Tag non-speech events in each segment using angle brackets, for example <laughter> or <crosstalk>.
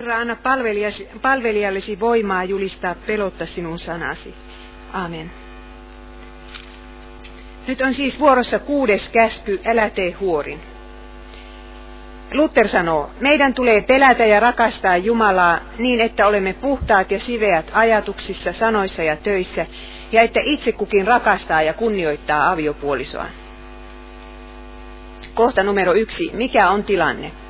Herra, anna palvelijallesi voimaa julistaa pelotta sinun sanasi. Amen. Nyt on siis vuorossa kuudes käsky, älä tee huorin. Luther sanoo, meidän tulee pelätä ja rakastaa Jumalaa niin, että olemme puhtaat ja siveät ajatuksissa, sanoissa ja töissä, ja että itse kukin rakastaa ja kunnioittaa aviopuolisoaan. Kohta numero yksi. Mikä on tilanne?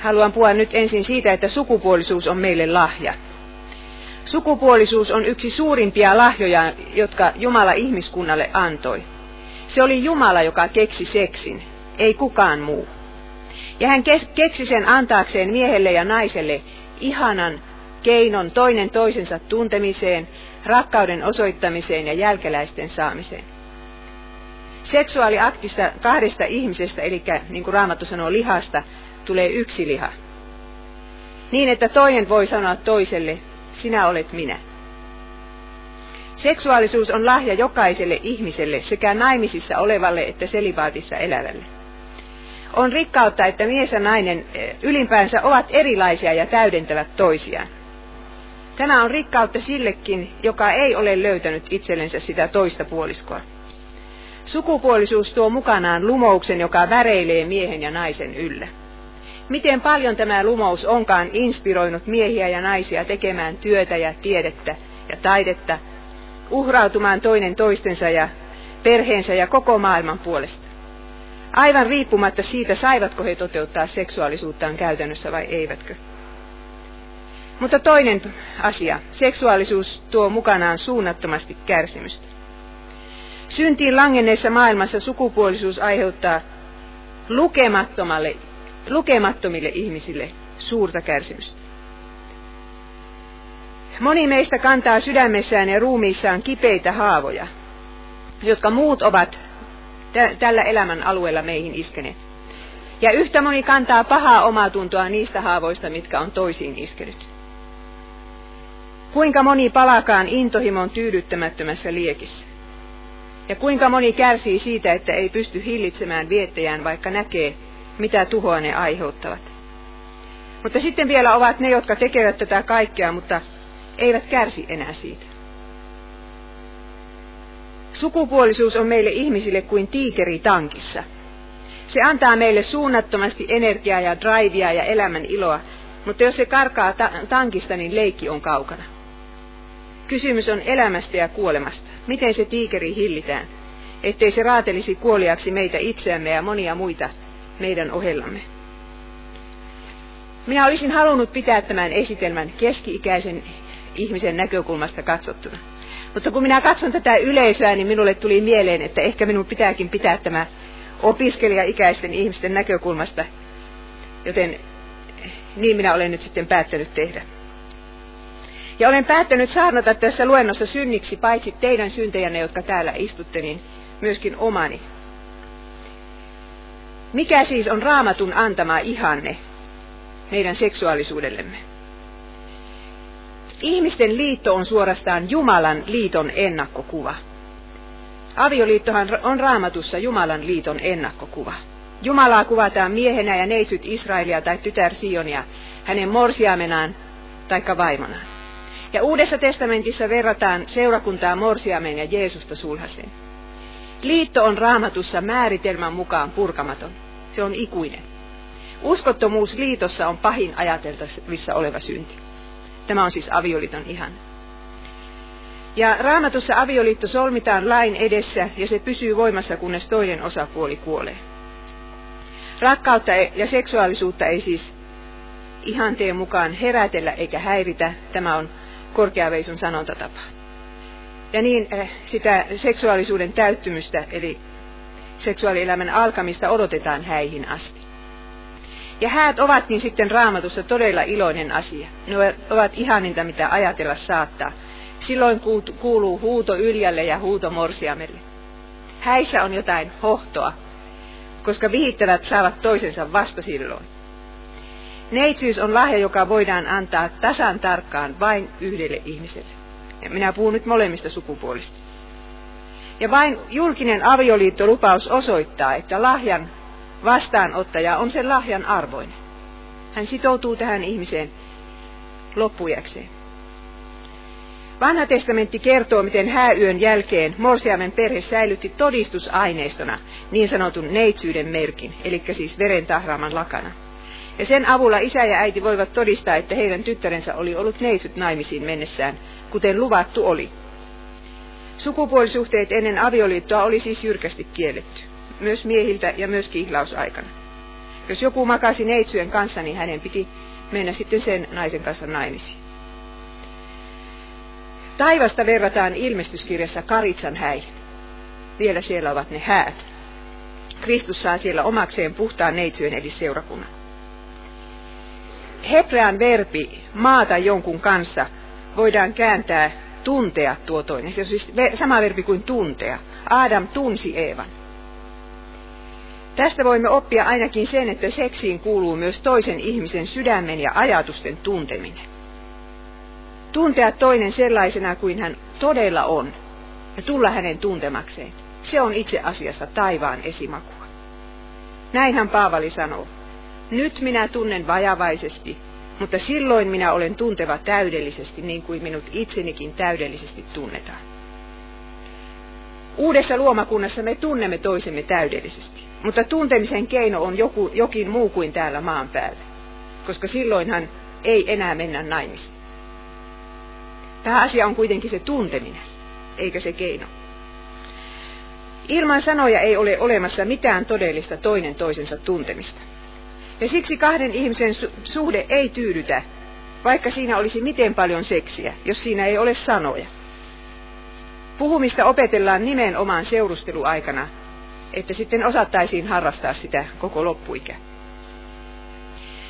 Haluan puhua nyt ensin siitä, että sukupuolisuus on meille lahja. Sukupuolisuus on yksi suurimpia lahjoja, jotka Jumala ihmiskunnalle antoi. Se oli Jumala, joka keksi seksin, ei kukaan muu. Ja hän keksi sen antaakseen miehelle ja naiselle ihanan keinon toinen toisensa tuntemiseen, rakkauden osoittamiseen ja jälkeläisten saamiseen. Seksuaaliaktista kahdesta ihmisestä, eli niin kuin Raamattu sanoo lihasta, tulee yksi liha. Niin, että toinen voi sanoa toiselle, sinä olet minä. Seksuaalisuus on lahja jokaiselle ihmiselle, sekä naimisissa olevalle että selibaatissa elävälle. On rikkautta, että mies ja nainen eh, ylimpäänsä ovat erilaisia ja täydentävät toisiaan. Tämä on rikkautta sillekin, joka ei ole löytänyt itsellensä sitä toista puoliskoa. Sukupuolisuus tuo mukanaan lumouksen, joka väreilee miehen ja naisen yllä. Miten paljon tämä lumous onkaan inspiroinut miehiä ja naisia tekemään työtä ja tiedettä ja taidetta, uhrautumaan toinen toistensa ja perheensä ja koko maailman puolesta. Aivan riippumatta siitä, saivatko he toteuttaa seksuaalisuuttaan käytännössä vai eivätkö. Mutta toinen asia, seksuaalisuus tuo mukanaan suunnattomasti kärsimystä. Syntiin langenneessa maailmassa sukupuolisuus aiheuttaa lukemattomalle lukemattomille ihmisille suurta kärsimystä. Moni meistä kantaa sydämessään ja ruumiissaan kipeitä haavoja, jotka muut ovat tä- tällä elämän alueella meihin iskeneet. Ja yhtä moni kantaa pahaa omaa tuntoa niistä haavoista, mitkä on toisiin iskenyt. Kuinka moni palakaan intohimon tyydyttämättömässä liekissä? Ja kuinka moni kärsii siitä, että ei pysty hillitsemään viettejään, vaikka näkee, mitä tuhoa ne aiheuttavat. Mutta sitten vielä ovat ne, jotka tekevät tätä kaikkea, mutta eivät kärsi enää siitä. Sukupuolisuus on meille ihmisille kuin tiikeri tankissa. Se antaa meille suunnattomasti energiaa ja drivea ja elämän iloa, mutta jos se karkaa ta- tankista, niin leikki on kaukana. Kysymys on elämästä ja kuolemasta. Miten se tiikeri hillitään, ettei se raatelisi kuoliaksi meitä itseämme ja monia muita meidän ohellamme. Minä olisin halunnut pitää tämän esitelmän keski-ikäisen ihmisen näkökulmasta katsottuna. Mutta kun minä katson tätä yleisöä, niin minulle tuli mieleen, että ehkä minun pitääkin pitää tämä opiskelija-ikäisten ihmisten näkökulmasta. Joten niin minä olen nyt sitten päättänyt tehdä. Ja olen päättänyt saarnata tässä luennossa synniksi paitsi teidän syntejänne, jotka täällä istutte, niin myöskin omani. Mikä siis on raamatun antama ihanne meidän seksuaalisuudellemme? Ihmisten liitto on suorastaan Jumalan liiton ennakkokuva. Avioliittohan on raamatussa Jumalan liiton ennakkokuva. Jumalaa kuvataan miehenä ja neitsyt Israelia tai tytär Sionia, hänen morsiamenaan tai vaimonaan. Ja Uudessa testamentissa verrataan seurakuntaa morsiameen ja Jeesusta sulhaseen. Liitto on raamatussa määritelmän mukaan purkamaton. Se on ikuinen. Uskottomuus liitossa on pahin ajateltavissa oleva synti. Tämä on siis avioliiton ihan. Ja raamatussa avioliitto solmitaan lain edessä ja se pysyy voimassa, kunnes toinen osapuoli kuolee. Rakkautta e- ja seksuaalisuutta ei siis ihanteen mukaan herätellä eikä häiritä. Tämä on korkeaveisun sanontatapa. Ja niin eh, sitä seksuaalisuuden täyttymystä, eli seksuaalielämän alkamista odotetaan häihin asti. Ja häät ovatkin sitten raamatussa todella iloinen asia. Ne ovat ihaninta, mitä ajatella saattaa. Silloin kuuluu huuto Yljälle ja huuto Morsiamelle. Häissä on jotain hohtoa, koska vihittävät saavat toisensa vasta silloin. Neitsyys on lahja, joka voidaan antaa tasan tarkkaan vain yhdelle ihmiselle. Minä puhun nyt molemmista sukupuolista. Ja vain julkinen avioliittolupaus osoittaa, että lahjan vastaanottaja on sen lahjan arvoinen. Hän sitoutuu tähän ihmiseen loppujakseen. Vanha testamentti kertoo, miten hääyön jälkeen Morsiamen perhe säilytti todistusaineistona niin sanotun neitsyyden merkin, eli siis veren tahraaman lakana. Ja sen avulla isä ja äiti voivat todistaa, että heidän tyttärensä oli ollut neitsyt naimisiin mennessään, kuten luvattu oli. Sukupuolisuhteet ennen avioliittoa oli siis jyrkästi kielletty, myös miehiltä ja myös kihlausaikana. Jos joku makasi neitsyjen kanssa, niin hänen piti mennä sitten sen naisen kanssa naimisiin. Taivasta verrataan ilmestyskirjassa Karitsan häihin. Vielä siellä ovat ne häät. Kristus saa siellä omakseen puhtaan neitsyön eli seurakunnan. Hebrean verbi maata jonkun kanssa voidaan kääntää tuntea tuo toinen. Se on siis sama verbi kuin tuntea. Adam tunsi Eevan. Tästä voimme oppia ainakin sen, että seksiin kuuluu myös toisen ihmisen sydämen ja ajatusten tunteminen. Tuntea toinen sellaisena kuin hän todella on ja tulla hänen tuntemakseen. Se on itse asiassa taivaan esimakua. Näinhän Paavali sanoo. Nyt minä tunnen vajavaisesti, mutta silloin minä olen tunteva täydellisesti niin kuin minut itsenikin täydellisesti tunnetaan. Uudessa luomakunnassa me tunnemme toisemme täydellisesti, mutta tuntemisen keino on joku, jokin muu kuin täällä maan päällä, koska silloinhan ei enää mennä naimisiin. Tämä asia on kuitenkin se tunteminen, eikä se keino. Ilman sanoja ei ole olemassa mitään todellista toinen toisensa tuntemista. Ja siksi kahden ihmisen su- suhde ei tyydytä, vaikka siinä olisi miten paljon seksiä, jos siinä ei ole sanoja. Puhumista opetellaan nimenomaan seurusteluaikana, että sitten osattaisiin harrastaa sitä koko loppuikä.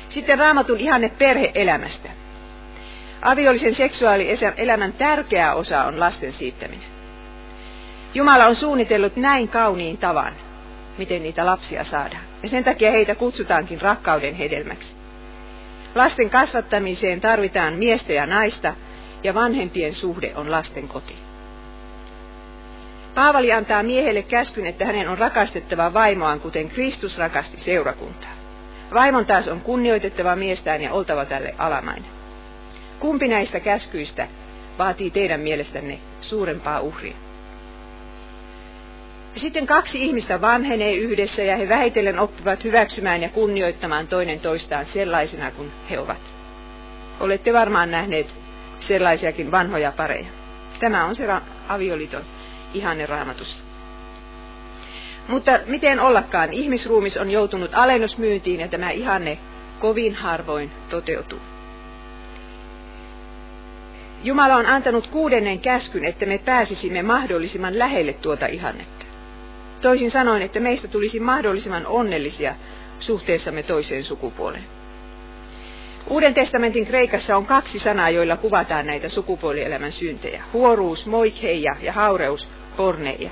Sitten raamatun ihanne perheelämästä. Aviollisen seksuaalielämän tärkeä osa on lasten siittäminen. Jumala on suunnitellut näin kauniin tavan, miten niitä lapsia saadaan. Ja sen takia heitä kutsutaankin rakkauden hedelmäksi. Lasten kasvattamiseen tarvitaan miestä ja naista, ja vanhempien suhde on lasten koti. Paavali antaa miehelle käskyn, että hänen on rakastettava vaimoaan, kuten Kristus rakasti seurakuntaa. Vaimon taas on kunnioitettava miestään ja oltava tälle alamainen. Kumpi näistä käskyistä vaatii teidän mielestänne suurempaa uhria? Sitten kaksi ihmistä vanhenee yhdessä ja he vähitellen oppivat hyväksymään ja kunnioittamaan toinen toistaan sellaisena kuin he ovat. Olette varmaan nähneet sellaisiakin vanhoja pareja. Tämä on se avioliiton ihanne raamatussa. Mutta miten ollakaan, ihmisruumis on joutunut alennusmyyntiin ja tämä ihanne kovin harvoin toteutuu. Jumala on antanut kuudennen käskyn, että me pääsisimme mahdollisimman lähelle tuota ihannetta. Toisin sanoen, että meistä tulisi mahdollisimman onnellisia suhteessamme toiseen sukupuoleen. Uuden testamentin kreikassa on kaksi sanaa, joilla kuvataan näitä sukupuolielämän syntejä. Huoruus, moikheija ja haureus, porneija.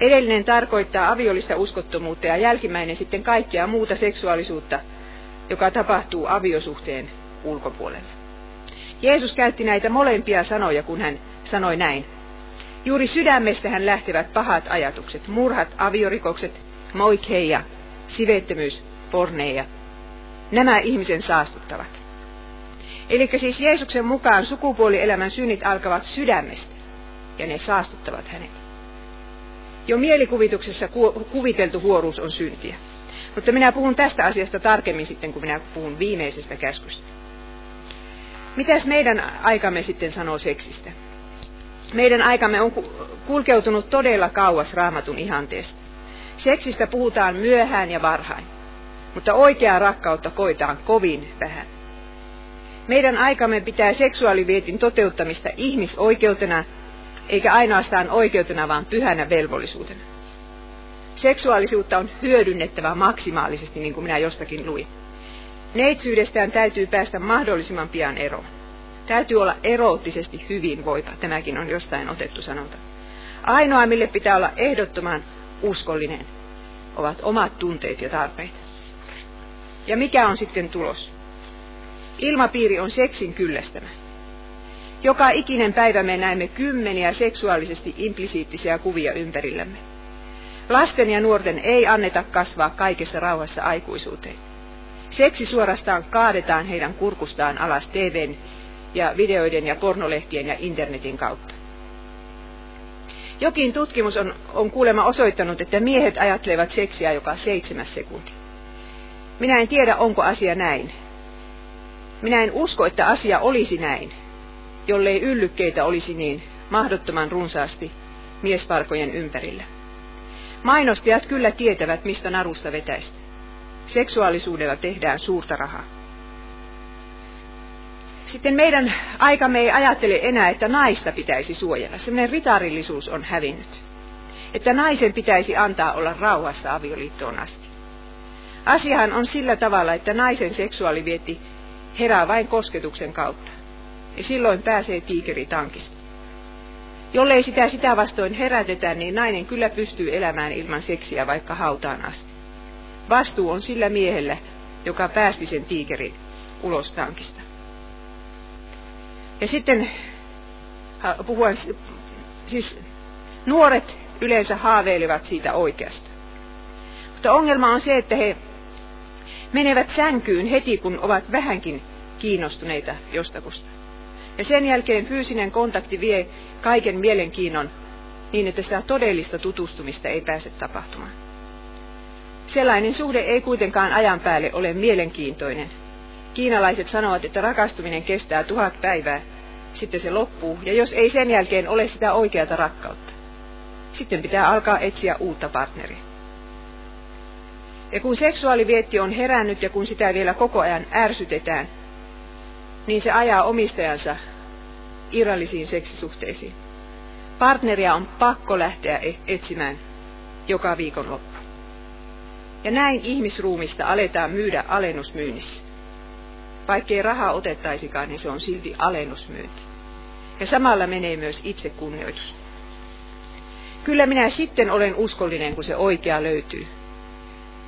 Edellinen tarkoittaa aviollista uskottomuutta ja jälkimmäinen sitten kaikkea muuta seksuaalisuutta, joka tapahtuu aviosuhteen ulkopuolella. Jeesus käytti näitä molempia sanoja, kun hän sanoi näin. Juuri sydämestähän lähtevät pahat ajatukset, murhat, aviorikokset, moikheja, sivettömyys, porneja. Nämä ihmisen saastuttavat. Eli siis Jeesuksen mukaan sukupuolielämän synnit alkavat sydämestä, ja ne saastuttavat hänet. Jo mielikuvituksessa kuviteltu huoruus on syntiä. Mutta minä puhun tästä asiasta tarkemmin sitten, kun minä puhun viimeisestä käskystä. Mitäs meidän aikamme sitten sanoo seksistä? Meidän aikamme on kulkeutunut todella kauas raamatun ihanteesta. Seksistä puhutaan myöhään ja varhain, mutta oikeaa rakkautta koitaan kovin vähän. Meidän aikamme pitää seksuaalivietin toteuttamista ihmisoikeutena, eikä ainoastaan oikeutena, vaan pyhänä velvollisuutena. Seksuaalisuutta on hyödynnettävä maksimaalisesti, niin kuin minä jostakin luin. Neitsyydestään täytyy päästä mahdollisimman pian eroon. Täytyy olla eroottisesti hyvinvoiva. Tämäkin on jostain otettu sanota. Ainoa, mille pitää olla ehdottoman uskollinen, ovat omat tunteet ja tarpeet. Ja mikä on sitten tulos? Ilmapiiri on seksin kyllästämä. Joka ikinen päivä me näemme kymmeniä seksuaalisesti implisiittisiä kuvia ympärillämme. Lasten ja nuorten ei anneta kasvaa kaikessa rauhassa aikuisuuteen. Seksi suorastaan kaadetaan heidän kurkustaan alas TVn ja videoiden ja pornolehtien ja internetin kautta. Jokin tutkimus on, on kuulemma osoittanut, että miehet ajattelevat seksiä joka seitsemäs sekunti. Minä en tiedä, onko asia näin. Minä en usko, että asia olisi näin, jollei yllykkeitä olisi niin mahdottoman runsaasti miesparkojen ympärillä. Mainostajat kyllä tietävät, mistä narusta vetäistä. Seksuaalisuudella tehdään suurta rahaa. Sitten meidän aikamme ei ajattele enää, että naista pitäisi suojella. Sellainen ritarillisuus on hävinnyt. Että naisen pitäisi antaa olla rauhassa avioliittoon asti. Asiahan on sillä tavalla, että naisen seksuaalivietti herää vain kosketuksen kautta. Ja silloin pääsee tiikeri tankista. Jollei sitä sitä vastoin herätetä, niin nainen kyllä pystyy elämään ilman seksiä vaikka hautaan asti. Vastuu on sillä miehellä, joka päästi sen tiikerin ulos tankista. Ja sitten puhuen, siis nuoret yleensä haaveilevat siitä oikeasta. Mutta ongelma on se, että he menevät sänkyyn heti, kun ovat vähänkin kiinnostuneita jostakusta. Ja sen jälkeen fyysinen kontakti vie kaiken mielenkiinnon niin, että sitä todellista tutustumista ei pääse tapahtumaan. Sellainen suhde ei kuitenkaan ajan päälle ole mielenkiintoinen. Kiinalaiset sanovat, että rakastuminen kestää tuhat päivää, sitten se loppuu, ja jos ei sen jälkeen ole sitä oikeata rakkautta, sitten pitää alkaa etsiä uutta partneria. Ja kun seksuaalivietti on herännyt ja kun sitä vielä koko ajan ärsytetään, niin se ajaa omistajansa irrallisiin seksisuhteisiin. Partneria on pakko lähteä e- etsimään joka viikon loppu. Ja näin ihmisruumista aletaan myydä alennusmyynnissä. Vaikkei rahaa otettaisikaan, niin se on silti alennusmyynti. Ja samalla menee myös itsekunnioitus. Kyllä minä sitten olen uskollinen, kun se oikea löytyy,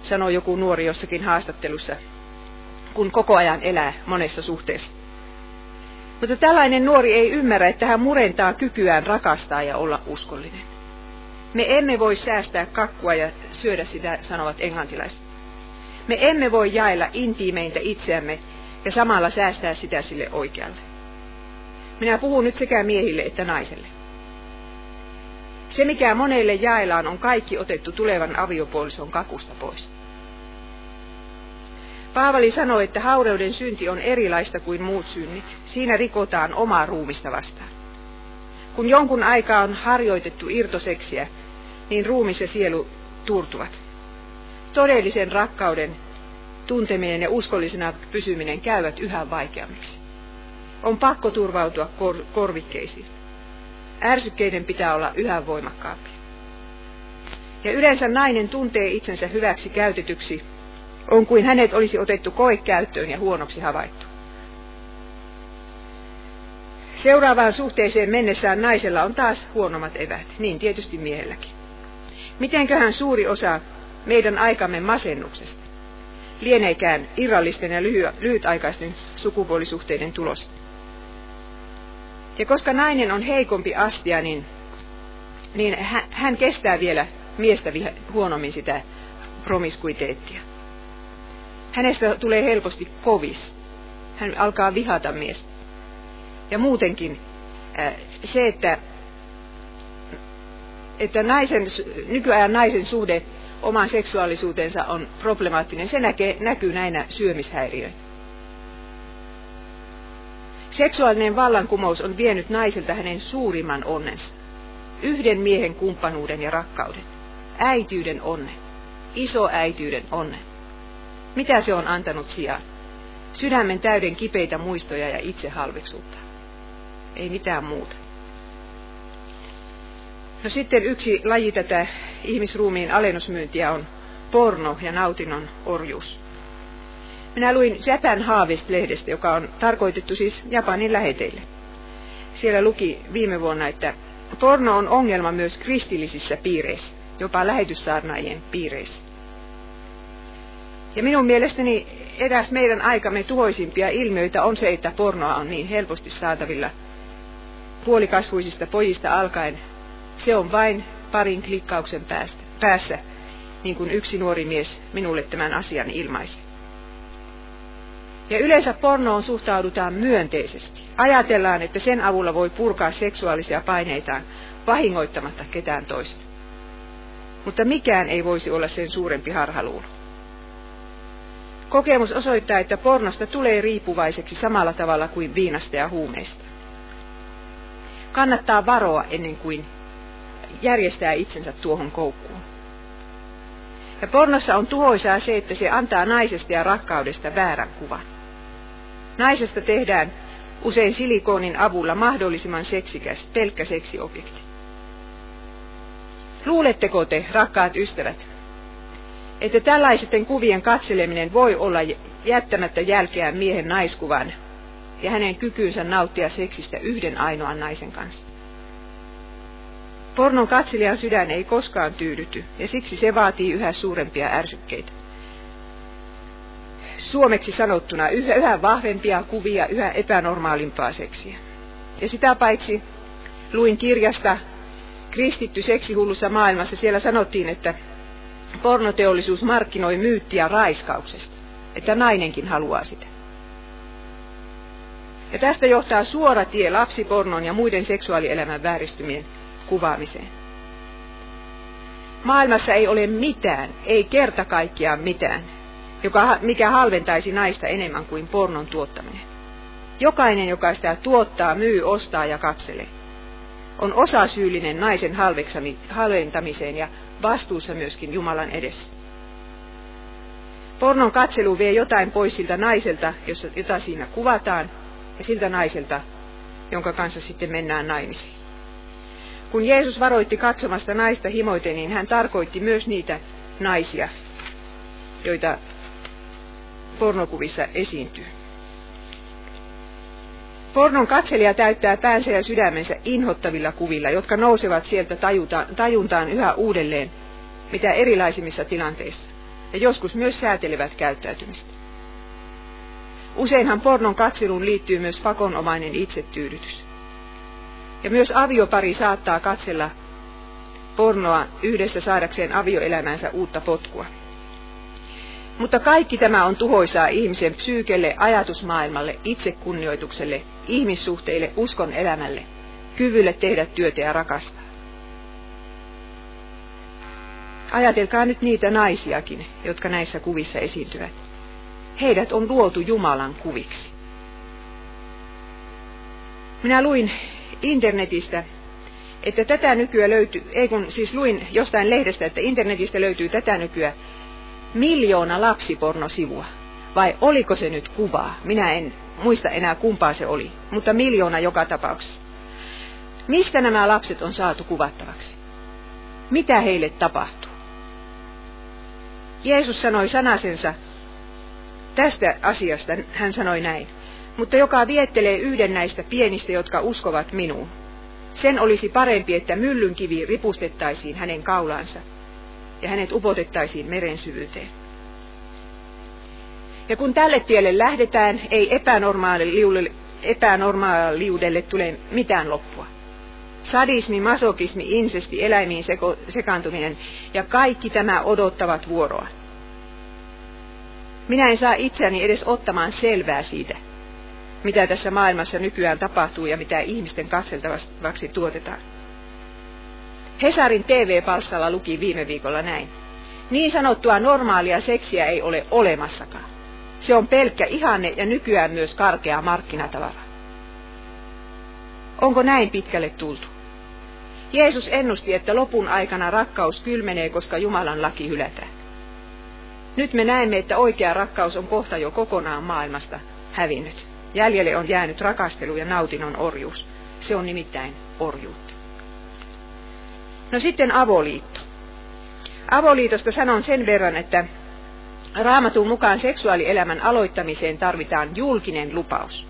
sanoi joku nuori jossakin haastattelussa, kun koko ajan elää monessa suhteessa. Mutta tällainen nuori ei ymmärrä, että hän murentaa kykyään rakastaa ja olla uskollinen. Me emme voi säästää kakkua ja syödä sitä, sanovat englantilaiset. Me emme voi jaella intiimeintä itseämme ja samalla säästää sitä sille oikealle. Minä puhun nyt sekä miehille että naiselle. Se, mikä monelle jaellaan, on kaikki otettu tulevan aviopuolison kakusta pois. Paavali sanoi, että haureuden synti on erilaista kuin muut synnit. Siinä rikotaan omaa ruumista vastaan. Kun jonkun aikaa on harjoitettu irtoseksiä, niin ruumis ja sielu turtuvat. Todellisen rakkauden tunteminen ja uskollisena pysyminen käyvät yhä vaikeammiksi. On pakko turvautua kor- korvikkeisiin. Ärsykkeiden pitää olla yhä voimakkaampia. Ja yleensä nainen tuntee itsensä hyväksi käytetyksi, on kuin hänet olisi otettu koekäyttöön ja huonoksi havaittu. Seuraavaan suhteeseen mennessään naisella on taas huonommat evät, niin tietysti miehelläkin. Mitenköhän suuri osa meidän aikamme masennuksesta lieneekään irrallisten ja lyhy- lyhytaikaisten sukupuolisuhteiden tulos. Ja koska nainen on heikompi astia, niin, niin hän, hän kestää vielä miestä huonommin sitä promiskuiteettia. Hänestä tulee helposti kovis. Hän alkaa vihata miestä. Ja muutenkin se, että että naisen, nykyajan naisen suhde omaan seksuaalisuutensa on problemaattinen, se näkee, näkyy näinä syömishäiriöinä. Seksuaalinen vallankumous on vienyt naiselta hänen suurimman onnensa. Yhden miehen kumppanuuden ja rakkauden. Äityyden onnen. Isoäityyden onnen. Mitä se on antanut sijaan? Sydämen täyden kipeitä muistoja ja itsehalveksuutta. Ei mitään muuta. No sitten yksi laji tätä ihmisruumiin alennusmyyntiä on porno ja nautinnon orjuus. Minä luin Japan Harvest-lehdestä, joka on tarkoitettu siis Japanin läheteille. Siellä luki viime vuonna, että porno on ongelma myös kristillisissä piireissä, jopa lähetyssaarnaajien piireissä. Ja minun mielestäni eräs meidän aikamme tuhoisimpia ilmiöitä on se, että pornoa on niin helposti saatavilla puolikasvuisista pojista alkaen se on vain parin klikkauksen päästä, päässä, niin kuin yksi nuori mies minulle tämän asian ilmaisi. Ja yleensä pornoon suhtaudutaan myönteisesti. Ajatellaan, että sen avulla voi purkaa seksuaalisia paineitaan vahingoittamatta ketään toista. Mutta mikään ei voisi olla sen suurempi harhaluulo. Kokemus osoittaa, että pornosta tulee riippuvaiseksi samalla tavalla kuin viinasta ja huumeista. Kannattaa varoa ennen kuin järjestää itsensä tuohon koukkuun. Ja pornossa on tuhoisaa se, että se antaa naisesta ja rakkaudesta väärän kuvan. Naisesta tehdään usein silikoonin avulla mahdollisimman seksikäs, pelkkä seksiobjekti. Luuletteko te, rakkaat ystävät, että tällaisten kuvien katseleminen voi olla jättämättä jälkeään miehen naiskuvan ja hänen kykynsä nauttia seksistä yhden ainoan naisen kanssa? Pornon katselijan sydän ei koskaan tyydyty, ja siksi se vaatii yhä suurempia ärsykkeitä. Suomeksi sanottuna yhä, yhä vahvempia kuvia, yhä epänormaalimpaa seksiä. Ja sitä paitsi luin kirjasta Kristitty seksihullussa maailmassa. Siellä sanottiin, että pornoteollisuus markkinoi myyttiä raiskauksesta, että nainenkin haluaa sitä. Ja tästä johtaa suora tie lapsipornon ja muiden seksuaalielämän vääristymien kuvaamiseen. Maailmassa ei ole mitään, ei kerta kaikkiaan mitään, joka, mikä halventaisi naista enemmän kuin pornon tuottaminen. Jokainen, joka sitä tuottaa, myy, ostaa ja katselee, on osasyyllinen naisen halventamiseen ja vastuussa myöskin Jumalan edessä. Pornon katselu vie jotain pois siltä naiselta, jota siinä kuvataan, ja siltä naiselta, jonka kanssa sitten mennään naimisiin. Kun Jeesus varoitti katsomasta naista himoiten, niin hän tarkoitti myös niitä naisia, joita pornokuvissa esiintyy. Pornon katselija täyttää päänsä ja sydämensä inhottavilla kuvilla, jotka nousevat sieltä tajuta, tajuntaan yhä uudelleen, mitä erilaisimmissa tilanteissa, ja joskus myös säätelevät käyttäytymistä. Useinhan pornon katseluun liittyy myös pakonomainen itsetyydytys. Ja myös aviopari saattaa katsella pornoa yhdessä saadakseen avioelämänsä uutta potkua. Mutta kaikki tämä on tuhoisaa ihmisen psyykelle, ajatusmaailmalle, itsekunnioitukselle, ihmissuhteille, uskon elämälle, kyvylle tehdä työtä ja rakastaa. Ajatelkaa nyt niitä naisiakin, jotka näissä kuvissa esiintyvät. Heidät on luotu Jumalan kuviksi. Minä luin internetistä, että tätä nykyä löytyy, ei kun siis luin jostain lehdestä, että internetistä löytyy tätä nykyä miljoona lapsipornosivua. Vai oliko se nyt kuvaa? Minä en muista enää kumpaa se oli, mutta miljoona joka tapauksessa. Mistä nämä lapset on saatu kuvattavaksi? Mitä heille tapahtuu? Jeesus sanoi sanasensa tästä asiasta, hän sanoi näin. Mutta joka viettelee yhden näistä pienistä, jotka uskovat minuun, sen olisi parempi, että myllynkivi ripustettaisiin hänen kaulansa ja hänet upotettaisiin meren syvyyteen. Ja kun tälle tielle lähdetään, ei epänormaaliudelle tule mitään loppua. Sadismi, masokismi, insesti, eläimiin seko, sekaantuminen ja kaikki tämä odottavat vuoroa. Minä en saa itseäni edes ottamaan selvää siitä, mitä tässä maailmassa nykyään tapahtuu ja mitä ihmisten katseltavaksi tuotetaan. Hesarin TV-palstalla luki viime viikolla näin. Niin sanottua normaalia seksiä ei ole olemassakaan. Se on pelkkä ihanne ja nykyään myös karkea markkinatavara. Onko näin pitkälle tultu? Jeesus ennusti, että lopun aikana rakkaus kylmenee, koska Jumalan laki hylätään. Nyt me näemme, että oikea rakkaus on kohta jo kokonaan maailmasta hävinnyt. Jäljelle on jäänyt rakastelu ja nautinnon orjuus. Se on nimittäin orjuutta. No sitten avoliitto. Avoliitosta sanon sen verran, että raamatun mukaan seksuaalielämän aloittamiseen tarvitaan julkinen lupaus.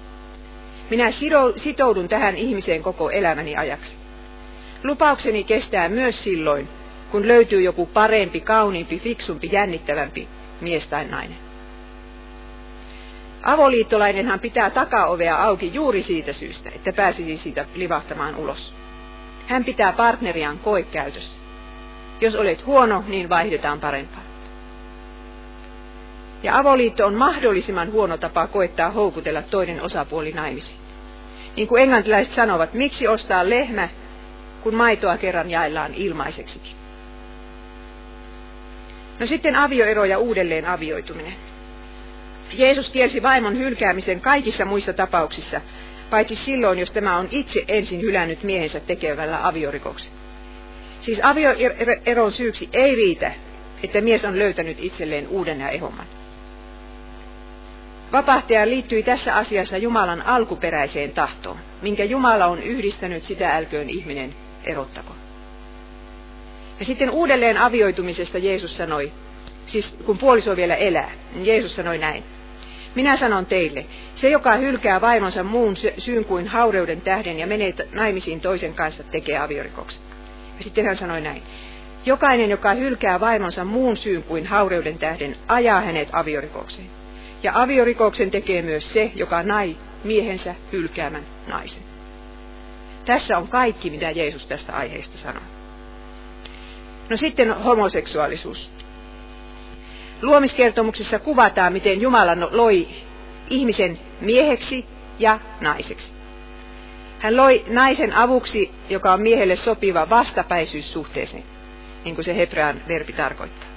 Minä sitoudun tähän ihmiseen koko elämäni ajaksi. Lupaukseni kestää myös silloin, kun löytyy joku parempi, kauniimpi, fiksumpi, jännittävämpi mies tai nainen. Avoliittolainenhan pitää takaovea auki juuri siitä syystä, että pääsisi siitä livahtamaan ulos. Hän pitää partneriaan koekäytössä. Jos olet huono, niin vaihdetaan parempaan. Ja avoliitto on mahdollisimman huono tapa koettaa houkutella toinen osapuoli naimisiin. Niin kuin englantilaiset sanovat, miksi ostaa lehmä, kun maitoa kerran jaellaan ilmaiseksikin. No sitten avioero ja uudelleen avioituminen. Jeesus kielsi vaimon hylkäämisen kaikissa muissa tapauksissa, paitsi silloin, jos tämä on itse ensin hylännyt miehensä tekevällä aviorikoksella. Siis avioeron syyksi ei riitä, että mies on löytänyt itselleen uuden ja ehomman. Vapahtaja liittyi tässä asiassa Jumalan alkuperäiseen tahtoon, minkä Jumala on yhdistänyt, sitä älköön ihminen erottako. Ja sitten uudelleen avioitumisesta Jeesus sanoi, siis kun puoliso vielä elää, niin Jeesus sanoi näin. Minä sanon teille, se joka hylkää vaimonsa muun syyn kuin haureuden tähden ja menee naimisiin toisen kanssa, tekee aviorikoksen. Ja sitten hän sanoi näin. Jokainen, joka hylkää vaimonsa muun syyn kuin haureuden tähden, ajaa hänet aviorikokseen. Ja aviorikoksen tekee myös se, joka nai miehensä hylkäämän naisen. Tässä on kaikki, mitä Jeesus tästä aiheesta sanoo. No sitten homoseksuaalisuus. Luomiskertomuksessa kuvataan, miten Jumala no- loi ihmisen mieheksi ja naiseksi. Hän loi naisen avuksi, joka on miehelle sopiva vastapäisyyssuhteeseen, niin kuin se hebrean verbi tarkoittaa.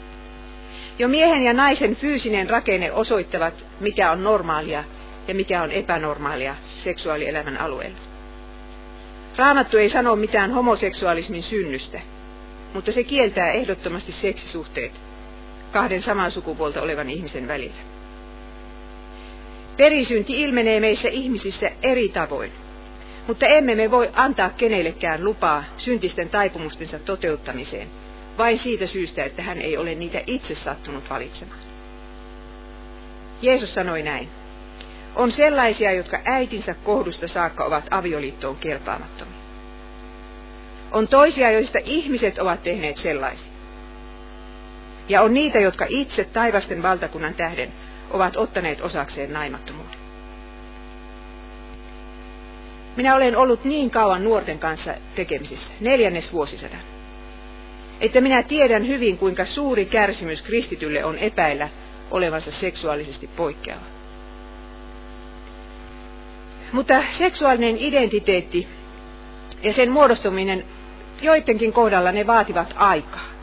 Jo miehen ja naisen fyysinen rakenne osoittavat, mikä on normaalia ja mikä on epänormaalia seksuaalielämän alueella. Raamattu ei sano mitään homoseksuaalismin synnystä, mutta se kieltää ehdottomasti seksisuhteet kahden samaa sukupuolta olevan ihmisen välillä. Perisynti ilmenee meissä ihmisissä eri tavoin, mutta emme me voi antaa kenellekään lupaa syntisten taipumustensa toteuttamiseen, vain siitä syystä, että hän ei ole niitä itse sattunut valitsemaan. Jeesus sanoi näin. On sellaisia, jotka äitinsä kohdusta saakka ovat avioliittoon kelpaamattomia. On toisia, joista ihmiset ovat tehneet sellaisia. Ja on niitä, jotka itse taivasten valtakunnan tähden ovat ottaneet osakseen naimattomuuden. Minä olen ollut niin kauan nuorten kanssa tekemisissä, neljännes vuosisadan, että minä tiedän hyvin, kuinka suuri kärsimys kristitylle on epäillä olevansa seksuaalisesti poikkeava. Mutta seksuaalinen identiteetti ja sen muodostuminen joidenkin kohdalla ne vaativat aikaa.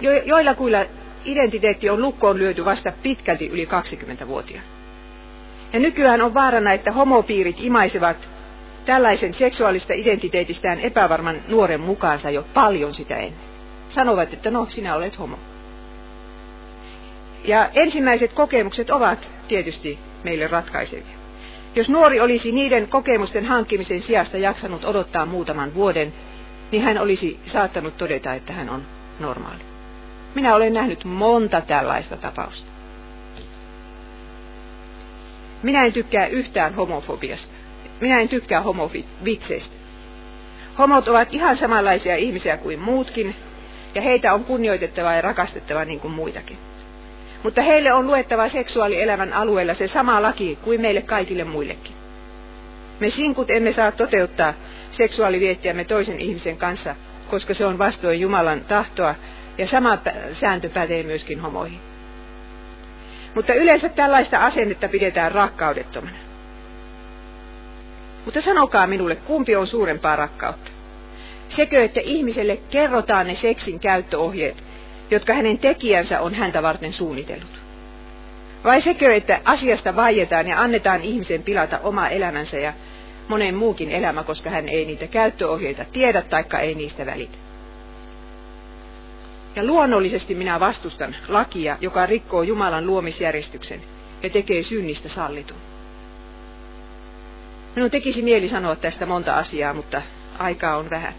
Jo, joilla kuilla identiteetti on lukkoon lyöty vasta pitkälti yli 20-vuotiaana. Ja nykyään on vaarana, että homopiirit imaisevat tällaisen seksuaalista identiteetistään epävarman nuoren mukaansa jo paljon sitä ennen. Sanovat, että no, sinä olet homo. Ja ensimmäiset kokemukset ovat tietysti meille ratkaisevia. Jos nuori olisi niiden kokemusten hankkimisen sijasta jaksanut odottaa muutaman vuoden, niin hän olisi saattanut todeta, että hän on normaali. Minä olen nähnyt monta tällaista tapausta. Minä en tykkää yhtään homofobiasta. Minä en tykkää homovitseistä. Homot ovat ihan samanlaisia ihmisiä kuin muutkin, ja heitä on kunnioitettava ja rakastettava niin kuin muitakin. Mutta heille on luettava seksuaalielämän alueella se sama laki kuin meille kaikille muillekin. Me sinkut emme saa toteuttaa seksuaaliviettiämme toisen ihmisen kanssa, koska se on vastoin Jumalan tahtoa, ja sama sääntö pätee myöskin homoihin. Mutta yleensä tällaista asennetta pidetään rakkaudettomana. Mutta sanokaa minulle, kumpi on suurempaa rakkautta? Sekö, että ihmiselle kerrotaan ne seksin käyttöohjeet, jotka hänen tekijänsä on häntä varten suunnitellut? Vai sekö, että asiasta vaietaan ja annetaan ihmisen pilata oma elämänsä ja monen muukin elämä, koska hän ei niitä käyttöohjeita tiedä taikka ei niistä välitä? Ja luonnollisesti minä vastustan lakia, joka rikkoo Jumalan luomisjärjestyksen ja tekee synnistä sallitun. Minun tekisi mieli sanoa tästä monta asiaa, mutta aikaa on vähän.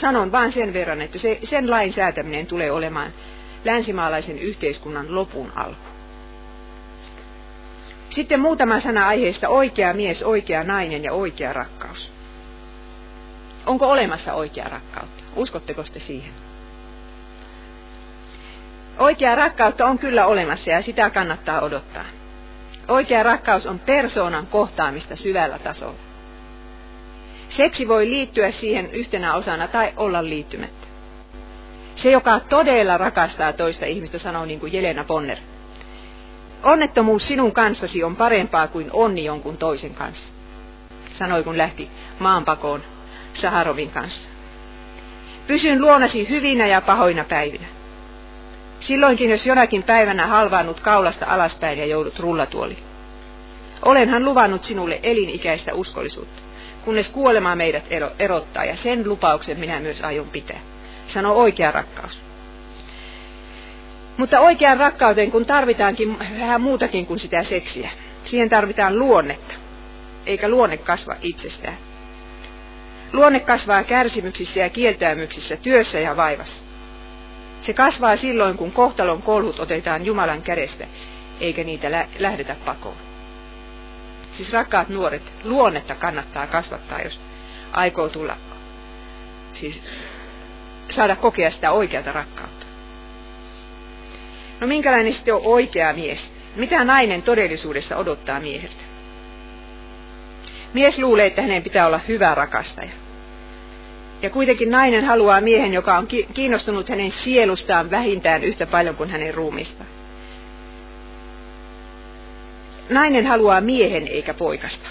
Sanon vain sen verran, että se, sen lain säätäminen tulee olemaan länsimaalaisen yhteiskunnan lopun alku. Sitten muutama sana aiheesta oikea mies, oikea nainen ja oikea rakkaus. Onko olemassa oikea rakkautta? Uskotteko te siihen? Oikea rakkautta on kyllä olemassa ja sitä kannattaa odottaa. Oikea rakkaus on persoonan kohtaamista syvällä tasolla. Seksi voi liittyä siihen yhtenä osana tai olla liittymättä. Se, joka todella rakastaa toista ihmistä, sanoo niin kuin Jelena Bonner. onnettomuus sinun kanssasi on parempaa kuin onni jonkun toisen kanssa, sanoi kun lähti maanpakoon Saharovin kanssa. Pysyn luonasi hyvinä ja pahoina päivinä. Silloinkin, jos jonakin päivänä halvaannut kaulasta alaspäin ja joudut rullatuoliin. Olenhan luvannut sinulle elinikäistä uskollisuutta, kunnes kuolema meidät erottaa, ja sen lupauksen minä myös aion pitää. Sano oikea rakkaus. Mutta oikeaan rakkauteen, kun tarvitaankin vähän muutakin kuin sitä seksiä. Siihen tarvitaan luonnetta, eikä luonne kasva itsestään. Luonne kasvaa kärsimyksissä ja kieltäymyksissä, työssä ja vaivassa. Se kasvaa silloin, kun kohtalon kolhut otetaan Jumalan kädestä, eikä niitä lähdetä pakoon. Siis rakkaat nuoret, luonnetta kannattaa kasvattaa, jos aikoo tulla, siis saada kokea sitä oikeata rakkautta. No minkälainen sitten on oikea mies? Mitä nainen todellisuudessa odottaa mieheltä? Mies luulee, että hänen pitää olla hyvä rakastaja. Ja kuitenkin nainen haluaa miehen, joka on kiinnostunut hänen sielustaan vähintään yhtä paljon kuin hänen ruumista. Nainen haluaa miehen eikä poikasta.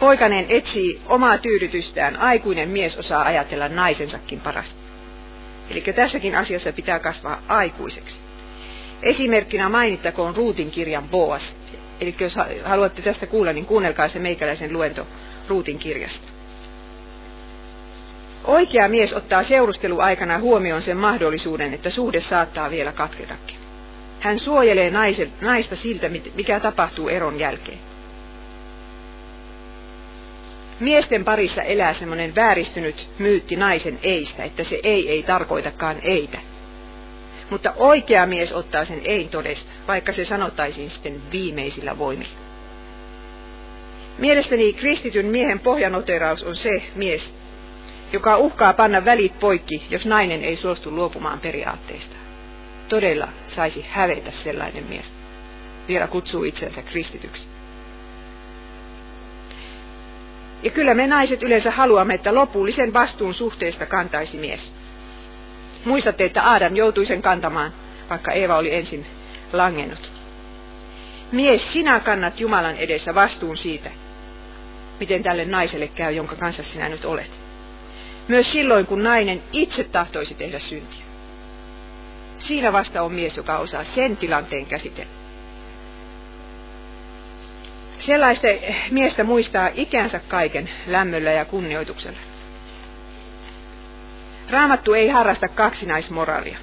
Poikanen etsii omaa tyydytystään, aikuinen mies osaa ajatella naisensakin parasta. Eli tässäkin asiassa pitää kasvaa aikuiseksi. Esimerkkinä mainittakoon Ruutin kirjan Boas. Eli jos haluatte tästä kuulla, niin kuunnelkaa se meikäläisen luento Ruutin kirjasta. Oikea mies ottaa seurusteluaikana huomioon sen mahdollisuuden, että suhde saattaa vielä katketakin. Hän suojelee naista siltä, mikä tapahtuu eron jälkeen. Miesten parissa elää semmoinen vääristynyt myytti naisen eistä, että se ei ei tarkoitakaan eitä. Mutta oikea mies ottaa sen ei todesta, vaikka se sanottaisiin sitten viimeisillä voimilla. Mielestäni kristityn miehen pohjanoteraus on se mies, joka uhkaa panna välit poikki, jos nainen ei suostu luopumaan periaatteista. Todella saisi hävetä sellainen mies. Vielä kutsuu itsensä kristityksi. Ja kyllä me naiset yleensä haluamme, että lopullisen vastuun suhteesta kantaisi mies. Muistatte, että Adam joutui sen kantamaan, vaikka Eeva oli ensin langennut. Mies, sinä kannat Jumalan edessä vastuun siitä, miten tälle naiselle käy, jonka kanssa sinä nyt olet. Myös silloin, kun nainen itse tahtoisi tehdä syntiä. Siinä vasta on mies, joka osaa sen tilanteen käsitellä. Sellaista miestä muistaa ikänsä kaiken lämmöllä ja kunnioituksella. Raamattu ei harrasta kaksinaismoraalia.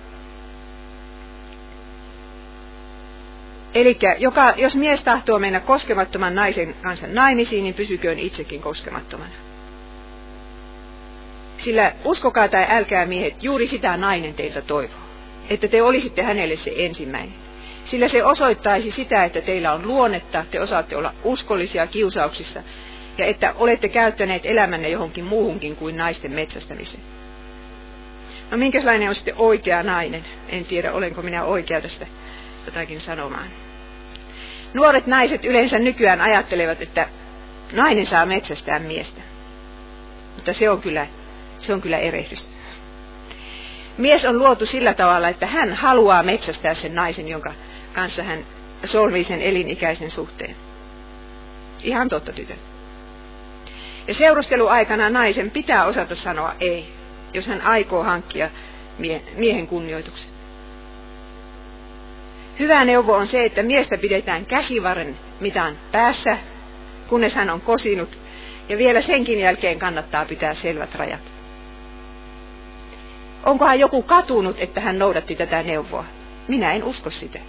Eli jos mies tahtoo mennä koskemattoman naisen kanssa naimisiin, niin pysyköön itsekin koskemattomana. Sillä uskokaa tai älkää miehet, juuri sitä nainen teiltä toivoo. Että te olisitte hänelle se ensimmäinen. Sillä se osoittaisi sitä, että teillä on luonnetta, te osaatte olla uskollisia kiusauksissa, ja että olette käyttäneet elämänne johonkin muuhunkin kuin naisten metsästämiseen. No minkälainen on sitten oikea nainen? En tiedä, olenko minä oikea tästä jotakin sanomaan. Nuoret naiset yleensä nykyään ajattelevat, että nainen saa metsästää miestä. Mutta se on kyllä, se on kyllä erehdys. Mies on luotu sillä tavalla, että hän haluaa metsästää sen naisen, jonka kanssa hän solmii sen elinikäisen suhteen. Ihan totta, tytöt. Ja seurusteluaikana naisen pitää osata sanoa ei jos hän aikoo hankkia miehen kunnioituksen. Hyvä neuvo on se, että miestä pidetään käsivarren mitään päässä, kunnes hän on kosinut, ja vielä senkin jälkeen kannattaa pitää selvät rajat. Onkohan joku katunut, että hän noudatti tätä neuvoa? Minä en usko sitä.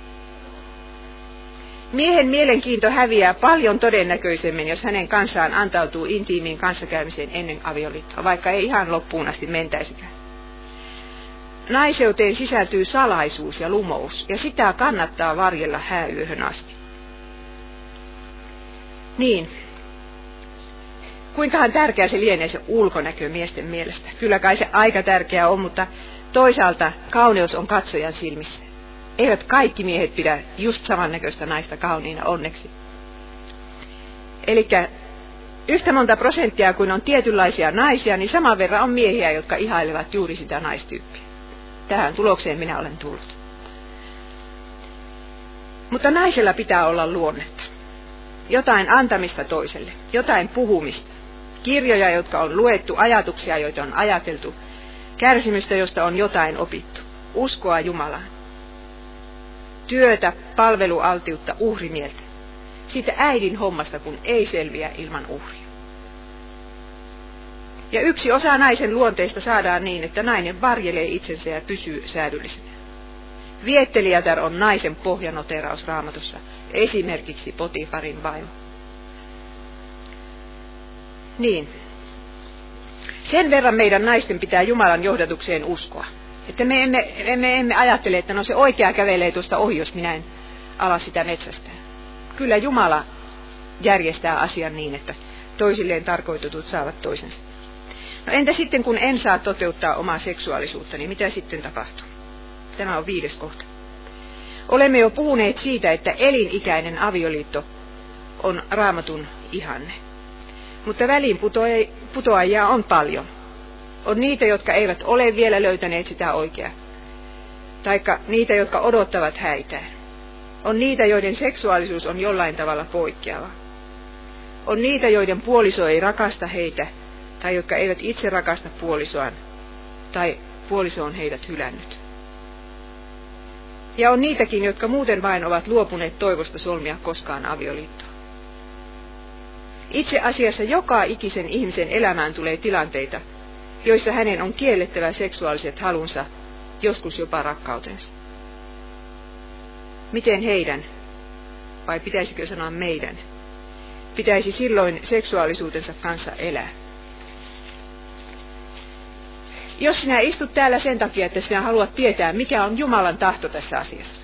Miehen mielenkiinto häviää paljon todennäköisemmin, jos hänen kanssaan antautuu intiimiin kanssakäymiseen ennen avioliittoa, vaikka ei ihan loppuun asti mentäisikään. Naiseuteen sisältyy salaisuus ja lumous, ja sitä kannattaa varjella hääyöhön asti. Niin, kuinkahan tärkeä se lienee se ulkonäkö miesten mielestä? Kyllä kai se aika tärkeä on, mutta toisaalta kauneus on katsojan silmissä. Eivät kaikki miehet pidä just samannäköistä naista kauniina onneksi. Eli yhtä monta prosenttia kuin on tietynlaisia naisia, niin saman verran on miehiä, jotka ihailevat juuri sitä naistyyppiä. Tähän tulokseen minä olen tullut. Mutta naisella pitää olla luonnetta. Jotain antamista toiselle, jotain puhumista. Kirjoja, jotka on luettu, ajatuksia, joita on ajateltu, kärsimystä, josta on jotain opittu, uskoa Jumalaan. Työtä, palvelualtiutta, uhrimieltä. Siitä äidin hommasta, kun ei selviä ilman uhria. Ja yksi osa naisen luonteesta saadaan niin, että nainen varjelee itsensä ja pysyy säädyllisenä. Viettelijätär on naisen pohjanoteraus raamatussa, esimerkiksi Potifarin vaimo. Niin. Sen verran meidän naisten pitää Jumalan johdatukseen uskoa. Että me emme, emme, emme ajattele, että no se oikea kävelee tuosta ohi, jos minä en ala sitä metsästä. Kyllä Jumala järjestää asian niin, että toisilleen tarkoitetut saavat toisensa. No entä sitten, kun en saa toteuttaa omaa seksuaalisuutta, niin mitä sitten tapahtuu? Tämä on viides kohta. Olemme jo puhuneet siitä, että elinikäinen avioliitto on raamatun ihanne. Mutta väliin putoajia on paljon. On niitä, jotka eivät ole vielä löytäneet sitä oikeaa. Taikka niitä, jotka odottavat häitään. On niitä, joiden seksuaalisuus on jollain tavalla poikkeava. On niitä, joiden puoliso ei rakasta heitä, tai jotka eivät itse rakasta puolisoaan, tai puoliso on heidät hylännyt. Ja on niitäkin, jotka muuten vain ovat luopuneet toivosta solmia koskaan avioliittoa. Itse asiassa joka ikisen ihmisen elämään tulee tilanteita, joissa hänen on kiellettävä seksuaaliset halunsa, joskus jopa rakkautensa. Miten heidän, vai pitäisikö sanoa meidän, pitäisi silloin seksuaalisuutensa kanssa elää? Jos sinä istut täällä sen takia, että sinä haluat tietää, mikä on Jumalan tahto tässä asiassa,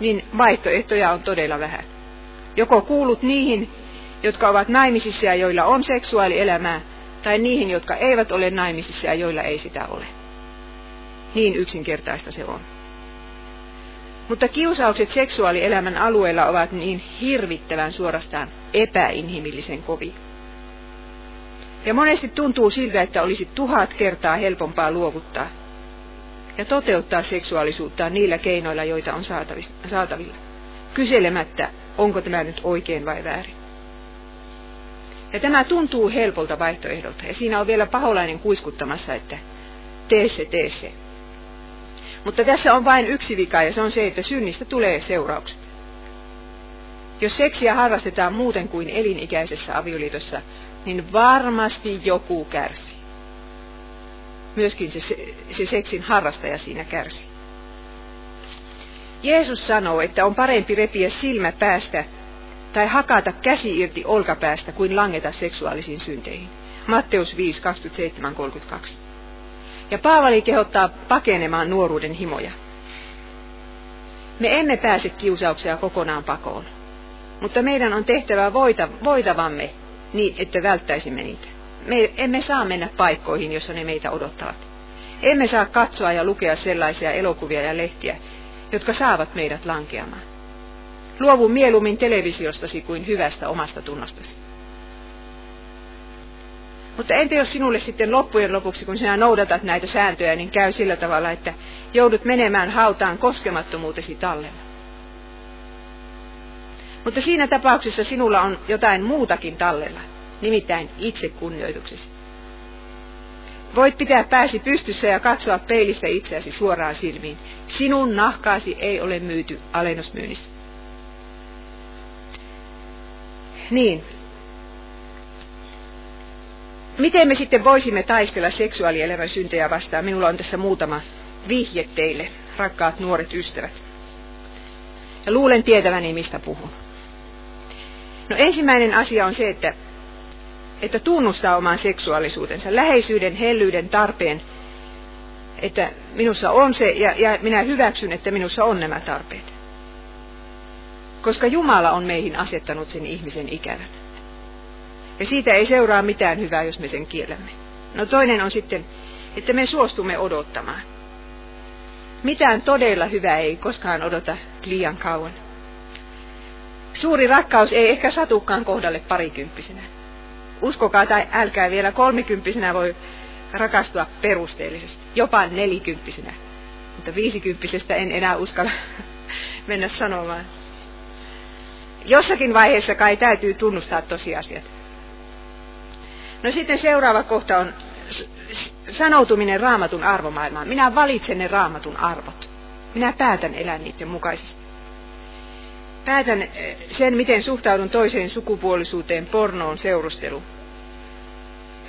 niin vaihtoehtoja on todella vähän. Joko kuulut niihin, jotka ovat naimisissa ja joilla on seksuaalielämää, tai niihin, jotka eivät ole naimisissa ja joilla ei sitä ole. Niin yksinkertaista se on. Mutta kiusaukset seksuaalielämän alueella ovat niin hirvittävän suorastaan epäinhimillisen kovia. Ja monesti tuntuu siltä, että olisi tuhat kertaa helpompaa luovuttaa ja toteuttaa seksuaalisuuttaan niillä keinoilla, joita on saatavilla, kyselemättä, onko tämä nyt oikein vai väärin. Ja tämä tuntuu helpolta vaihtoehdolta, ja siinä on vielä paholainen kuiskuttamassa, että tee se, tee se. Mutta tässä on vain yksi vika, ja se on se, että synnistä tulee seuraukset. Jos seksiä harrastetaan muuten kuin elinikäisessä avioliitossa, niin varmasti joku kärsii. Myöskin se, se seksin harrastaja siinä kärsii. Jeesus sanoo, että on parempi repiä silmä päästä tai hakata käsi irti olkapäästä kuin langeta seksuaalisiin synteihin. Matteus 5, 27, 32. Ja Paavali kehottaa pakenemaan nuoruuden himoja. Me emme pääse kiusauksia kokonaan pakoon, mutta meidän on tehtävä voita, voitavamme niin, että välttäisimme niitä. Me emme saa mennä paikkoihin, jossa ne meitä odottavat. Emme saa katsoa ja lukea sellaisia elokuvia ja lehtiä, jotka saavat meidät lankeamaan. Luovu mieluummin televisiostasi kuin hyvästä omasta tunnostasi. Mutta entä jos sinulle sitten loppujen lopuksi, kun sinä noudatat näitä sääntöjä, niin käy sillä tavalla, että joudut menemään hautaan koskemattomuutesi tallella? Mutta siinä tapauksessa sinulla on jotain muutakin tallella, nimittäin itsekunnioituksesi. Voit pitää pääsi pystyssä ja katsoa peilistä itseäsi suoraan silmiin. Sinun nahkaasi ei ole myyty alennusmyynnissä. Niin. Miten me sitten voisimme taistella seksuaalielämän syntejä vastaan? Minulla on tässä muutama vihje teille, rakkaat nuoret ystävät. Ja luulen tietäväni, mistä puhun. No ensimmäinen asia on se, että, että tunnustaa oman seksuaalisuutensa, läheisyyden, hellyyden, tarpeen, että minussa on se ja, ja minä hyväksyn, että minussa on nämä tarpeet. Koska Jumala on meihin asettanut sen ihmisen ikävän. Ja siitä ei seuraa mitään hyvää, jos me sen kiellämme. No toinen on sitten, että me suostumme odottamaan. Mitään todella hyvää ei koskaan odota liian kauan. Suuri rakkaus ei ehkä satukaan kohdalle parikymppisenä. Uskokaa tai älkää vielä kolmikymppisenä voi rakastua perusteellisesti, jopa nelikymppisenä. Mutta viisikymppisestä en enää uskalla <laughs> mennä sanomaan. Jossakin vaiheessa kai täytyy tunnustaa tosiasiat. No sitten seuraava kohta on sanoutuminen raamatun arvomaailmaan. Minä valitsen ne raamatun arvot. Minä päätän elää niiden mukaisesti. Päätän eh, sen, miten suhtaudun toiseen sukupuolisuuteen, pornoon, seurusteluun.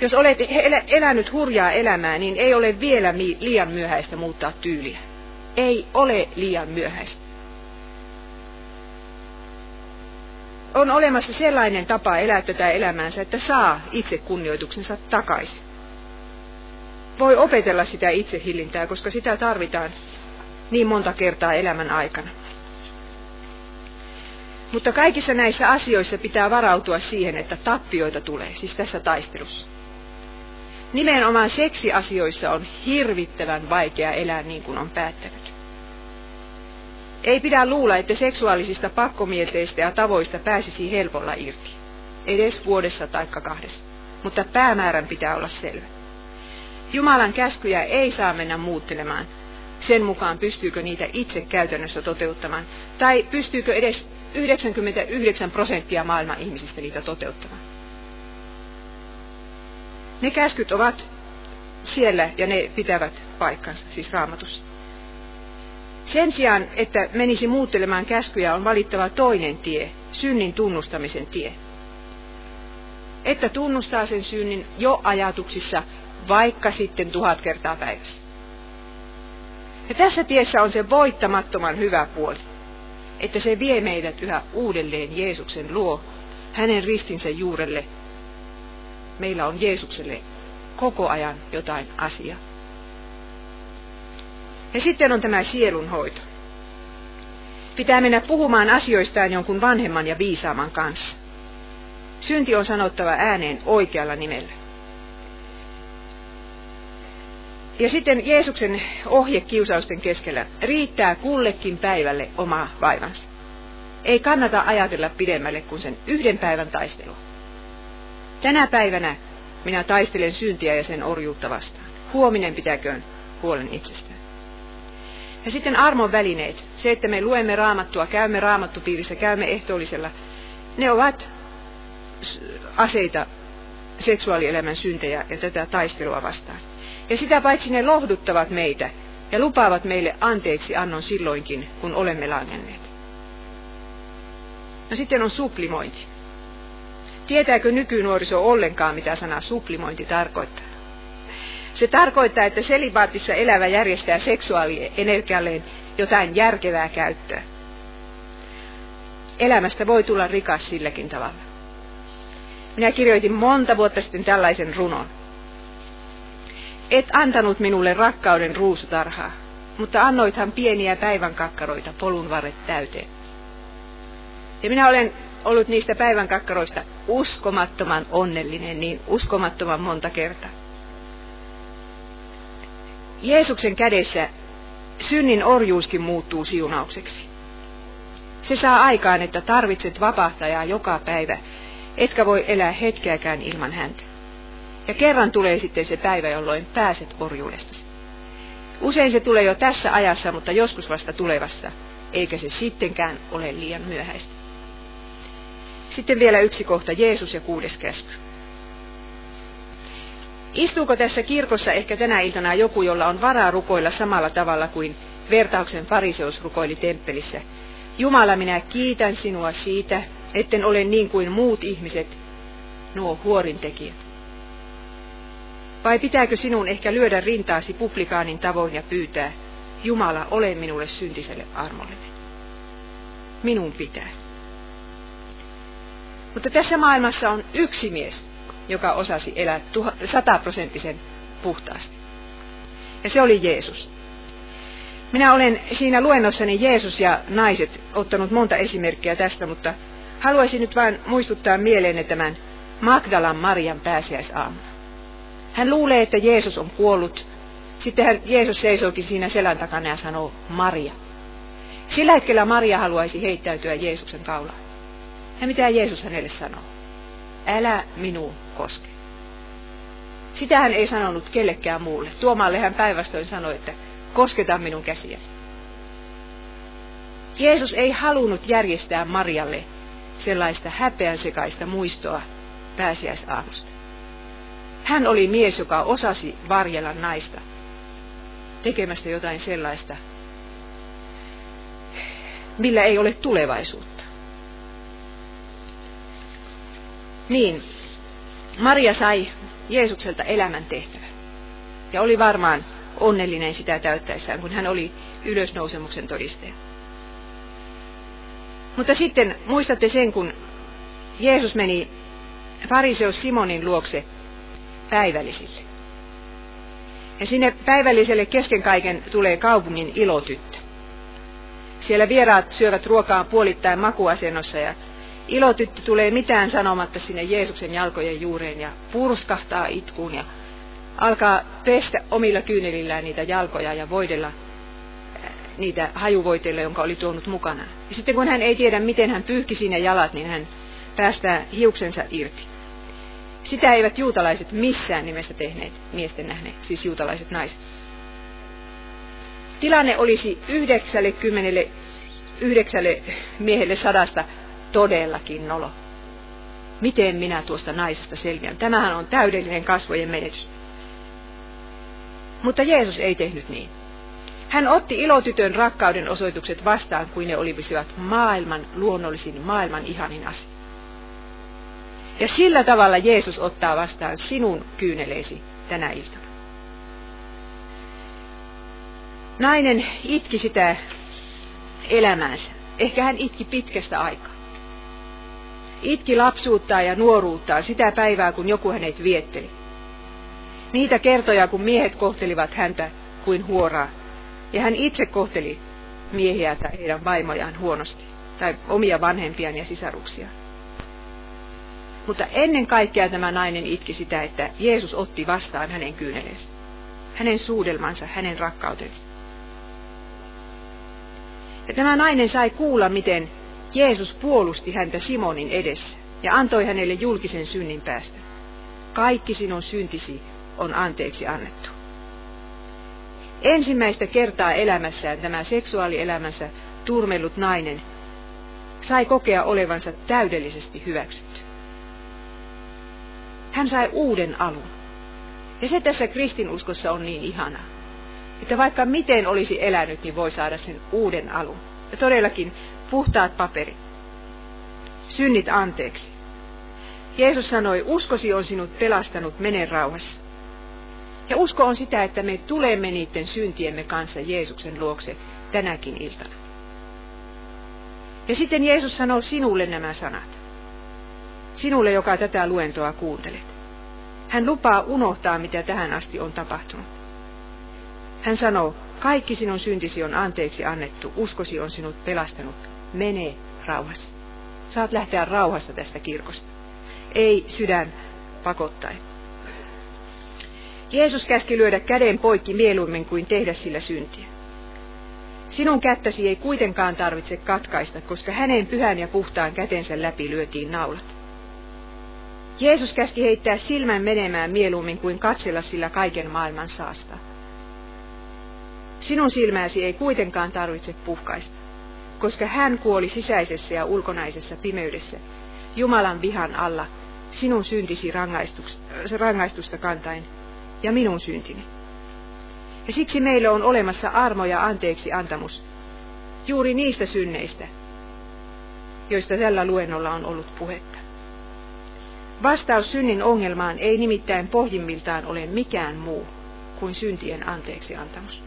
Jos olet elänyt hurjaa elämää, niin ei ole vielä liian myöhäistä muuttaa tyyliä. Ei ole liian myöhäistä. On olemassa sellainen tapa elää tätä elämäänsä, että saa itse kunnioituksensa takaisin. Voi opetella sitä itsehillintää, koska sitä tarvitaan niin monta kertaa elämän aikana. Mutta kaikissa näissä asioissa pitää varautua siihen, että tappioita tulee, siis tässä taistelussa. Nimenomaan seksiasioissa on hirvittävän vaikea elää niin kuin on päättänyt. Ei pidä luulla, että seksuaalisista pakkomieteistä ja tavoista pääsisi helpolla irti. Edes vuodessa tai kahdessa. Mutta päämäärän pitää olla selvä. Jumalan käskyjä ei saa mennä muuttelemaan sen mukaan, pystyykö niitä itse käytännössä toteuttamaan. Tai pystyykö edes 99 prosenttia maailman ihmisistä niitä toteuttamaan. Ne käskyt ovat siellä ja ne pitävät paikkansa, siis raamatussa. Sen sijaan, että menisi muuttelemaan käskyjä, on valittava toinen tie, synnin tunnustamisen tie. Että tunnustaa sen synnin jo ajatuksissa, vaikka sitten tuhat kertaa päivässä. Ja tässä tiessä on se voittamattoman hyvä puoli, että se vie meidät yhä uudelleen Jeesuksen luo, hänen ristinsä juurelle meillä on Jeesukselle koko ajan jotain asiaa. Ja sitten on tämä sielunhoito. Pitää mennä puhumaan asioistaan jonkun vanhemman ja viisaaman kanssa. Synti on sanottava ääneen oikealla nimellä. Ja sitten Jeesuksen ohje kiusausten keskellä riittää kullekin päivälle oma vaivansa. Ei kannata ajatella pidemmälle kuin sen yhden päivän taistelua. Tänä päivänä minä taistelen syntiä ja sen orjuutta vastaan. Huominen pitäköön huolen itsestään. Ja sitten armon välineet. Se, että me luemme raamattua, käymme raamattupiirissä, käymme ehtoollisella. Ne ovat aseita seksuaalielämän syntejä ja tätä taistelua vastaan. Ja sitä paitsi ne lohduttavat meitä ja lupaavat meille anteeksi annon silloinkin, kun olemme langenneet. No sitten on suplimointi. Tietääkö nykynuoriso ollenkaan, mitä sana suplimointi tarkoittaa? Se tarkoittaa, että selibaatissa elävä järjestää seksuaalienergialleen jotain järkevää käyttöä. Elämästä voi tulla rikas silläkin tavalla. Minä kirjoitin monta vuotta sitten tällaisen runon. Et antanut minulle rakkauden ruusutarhaa, mutta annoithan pieniä päivän kakkaroita polun varret täyteen. Ja minä olen ollut niistä päivän kakkaroista uskomattoman onnellinen niin uskomattoman monta kertaa. Jeesuksen kädessä synnin orjuuskin muuttuu siunaukseksi. Se saa aikaan, että tarvitset vapahtajaa joka päivä, etkä voi elää hetkeäkään ilman häntä. Ja kerran tulee sitten se päivä, jolloin pääset orjuudesta. Usein se tulee jo tässä ajassa, mutta joskus vasta tulevassa, eikä se sittenkään ole liian myöhäistä. Sitten vielä yksi kohta, Jeesus ja kuudes käsky. Istuuko tässä kirkossa ehkä tänä iltana joku, jolla on varaa rukoilla samalla tavalla kuin vertauksen fariseus rukoili temppelissä? Jumala, minä kiitän sinua siitä, etten ole niin kuin muut ihmiset, nuo huorintekijät. Vai pitääkö sinun ehkä lyödä rintaasi publikaanin tavoin ja pyytää, Jumala, ole minulle syntiselle armollinen? Minun pitää. Mutta tässä maailmassa on yksi mies, joka osasi elää sataprosenttisen puhtaasti. Ja se oli Jeesus. Minä olen siinä luennossani Jeesus ja naiset ottanut monta esimerkkiä tästä, mutta haluaisin nyt vain muistuttaa mieleenne tämän Magdalan Marian pääsiäisaamuna. Hän luulee, että Jeesus on kuollut. Sitten hän, Jeesus seisookin siinä selän takana ja sanoo Maria. Sillä hetkellä Maria haluaisi heittäytyä Jeesuksen kaulaan. Ja mitä Jeesus hänelle sanoo? Älä minuun koske. Sitä hän ei sanonut kellekään muulle. Tuomalle hän päinvastoin sanoi, että kosketa minun käsiäni. Jeesus ei halunnut järjestää Marialle sellaista häpeän sekaista muistoa pääsiäisaamusta. Hän oli mies, joka osasi varjella naista tekemästä jotain sellaista, millä ei ole tulevaisuutta. Niin, Maria sai Jeesukselta elämän tehtävän. Ja oli varmaan onnellinen sitä täyttäessään, kun hän oli ylösnousemuksen todistaja. Mutta sitten muistatte sen, kun Jeesus meni fariseus Simonin luokse päivällisille. Ja sinne päivälliselle kesken kaiken tulee kaupungin ilotyttö. Siellä vieraat syövät ruokaa puolittain makuasennossa ja ilotyttö tulee mitään sanomatta sinne Jeesuksen jalkojen juureen ja purskahtaa itkuun ja alkaa pestä omilla kyynelillään niitä jalkoja ja voidella äh, niitä hajuvoiteille, jonka oli tuonut mukana. Ja sitten kun hän ei tiedä, miten hän pyyhki sinne jalat, niin hän päästää hiuksensa irti. Sitä eivät juutalaiset missään nimessä tehneet miesten nähneet, siis juutalaiset naiset. Tilanne olisi 99 miehelle sadasta todellakin nolo. Miten minä tuosta naisesta selviän? Tämähän on täydellinen kasvojen menetys. Mutta Jeesus ei tehnyt niin. Hän otti ilotytön rakkauden osoitukset vastaan, kuin ne olisivat maailman luonnollisin, maailman ihanin asia. Ja sillä tavalla Jeesus ottaa vastaan sinun kyyneleesi tänä iltana. Nainen itki sitä elämäänsä. Ehkä hän itki pitkästä aikaa. Itki lapsuuttaa ja nuoruuttaa sitä päivää, kun joku hänet vietteli. Niitä kertoja, kun miehet kohtelivat häntä kuin huoraa. Ja hän itse kohteli miehiä tai heidän vaimojaan huonosti. Tai omia vanhempiaan ja sisaruksiaan. Mutta ennen kaikkea tämä nainen itki sitä, että Jeesus otti vastaan hänen kyyneleensä. Hänen suudelmansa, hänen rakkautensa. Ja tämä nainen sai kuulla, miten Jeesus puolusti häntä Simonin edessä ja antoi hänelle julkisen synnin päästä. Kaikki sinun syntisi on anteeksi annettu. Ensimmäistä kertaa elämässään tämä seksuaalielämänsä turmellut nainen sai kokea olevansa täydellisesti hyväksytty. Hän sai uuden alun. Ja se tässä kristinuskossa on niin ihanaa, että vaikka miten olisi elänyt, niin voi saada sen uuden alun. Ja todellakin puhtaat paperit. Synnit anteeksi. Jeesus sanoi, uskosi on sinut pelastanut, mene rauhassa. Ja usko on sitä, että me tulemme niiden syntiemme kanssa Jeesuksen luokse tänäkin iltana. Ja sitten Jeesus sanoo sinulle nämä sanat. Sinulle, joka tätä luentoa kuuntelet. Hän lupaa unohtaa, mitä tähän asti on tapahtunut. Hän sanoo, kaikki sinun syntisi on anteeksi annettu, uskosi on sinut pelastanut. Mene rauhassa. Saat lähteä rauhassa tästä kirkosta. Ei sydän pakottaen. Jeesus käski lyödä käden poikki mieluummin kuin tehdä sillä syntiä. Sinun kättäsi ei kuitenkaan tarvitse katkaista, koska hänen pyhän ja puhtaan kätensä läpi lyötiin naulat. Jeesus käski heittää silmän menemään mieluummin kuin katsella sillä kaiken maailman saasta. Sinun silmääsi ei kuitenkaan tarvitse puhkaista, koska hän kuoli sisäisessä ja ulkonaisessa pimeydessä, Jumalan vihan alla, sinun syntisi rangaistusta kantain ja minun syntini. Ja siksi meille on olemassa armo ja anteeksi antamus juuri niistä synneistä, joista tällä luennolla on ollut puhetta. Vastaus synnin ongelmaan ei nimittäin pohjimmiltaan ole mikään muu kuin syntien anteeksi antamus.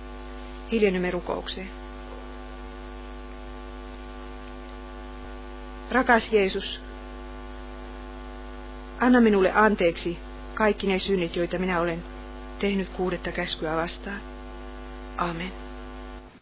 Hiljennymme rukoukseen. Rakas Jeesus, anna minulle anteeksi kaikki ne synnit, joita minä olen tehnyt kuudetta käskyä vastaan. Amen.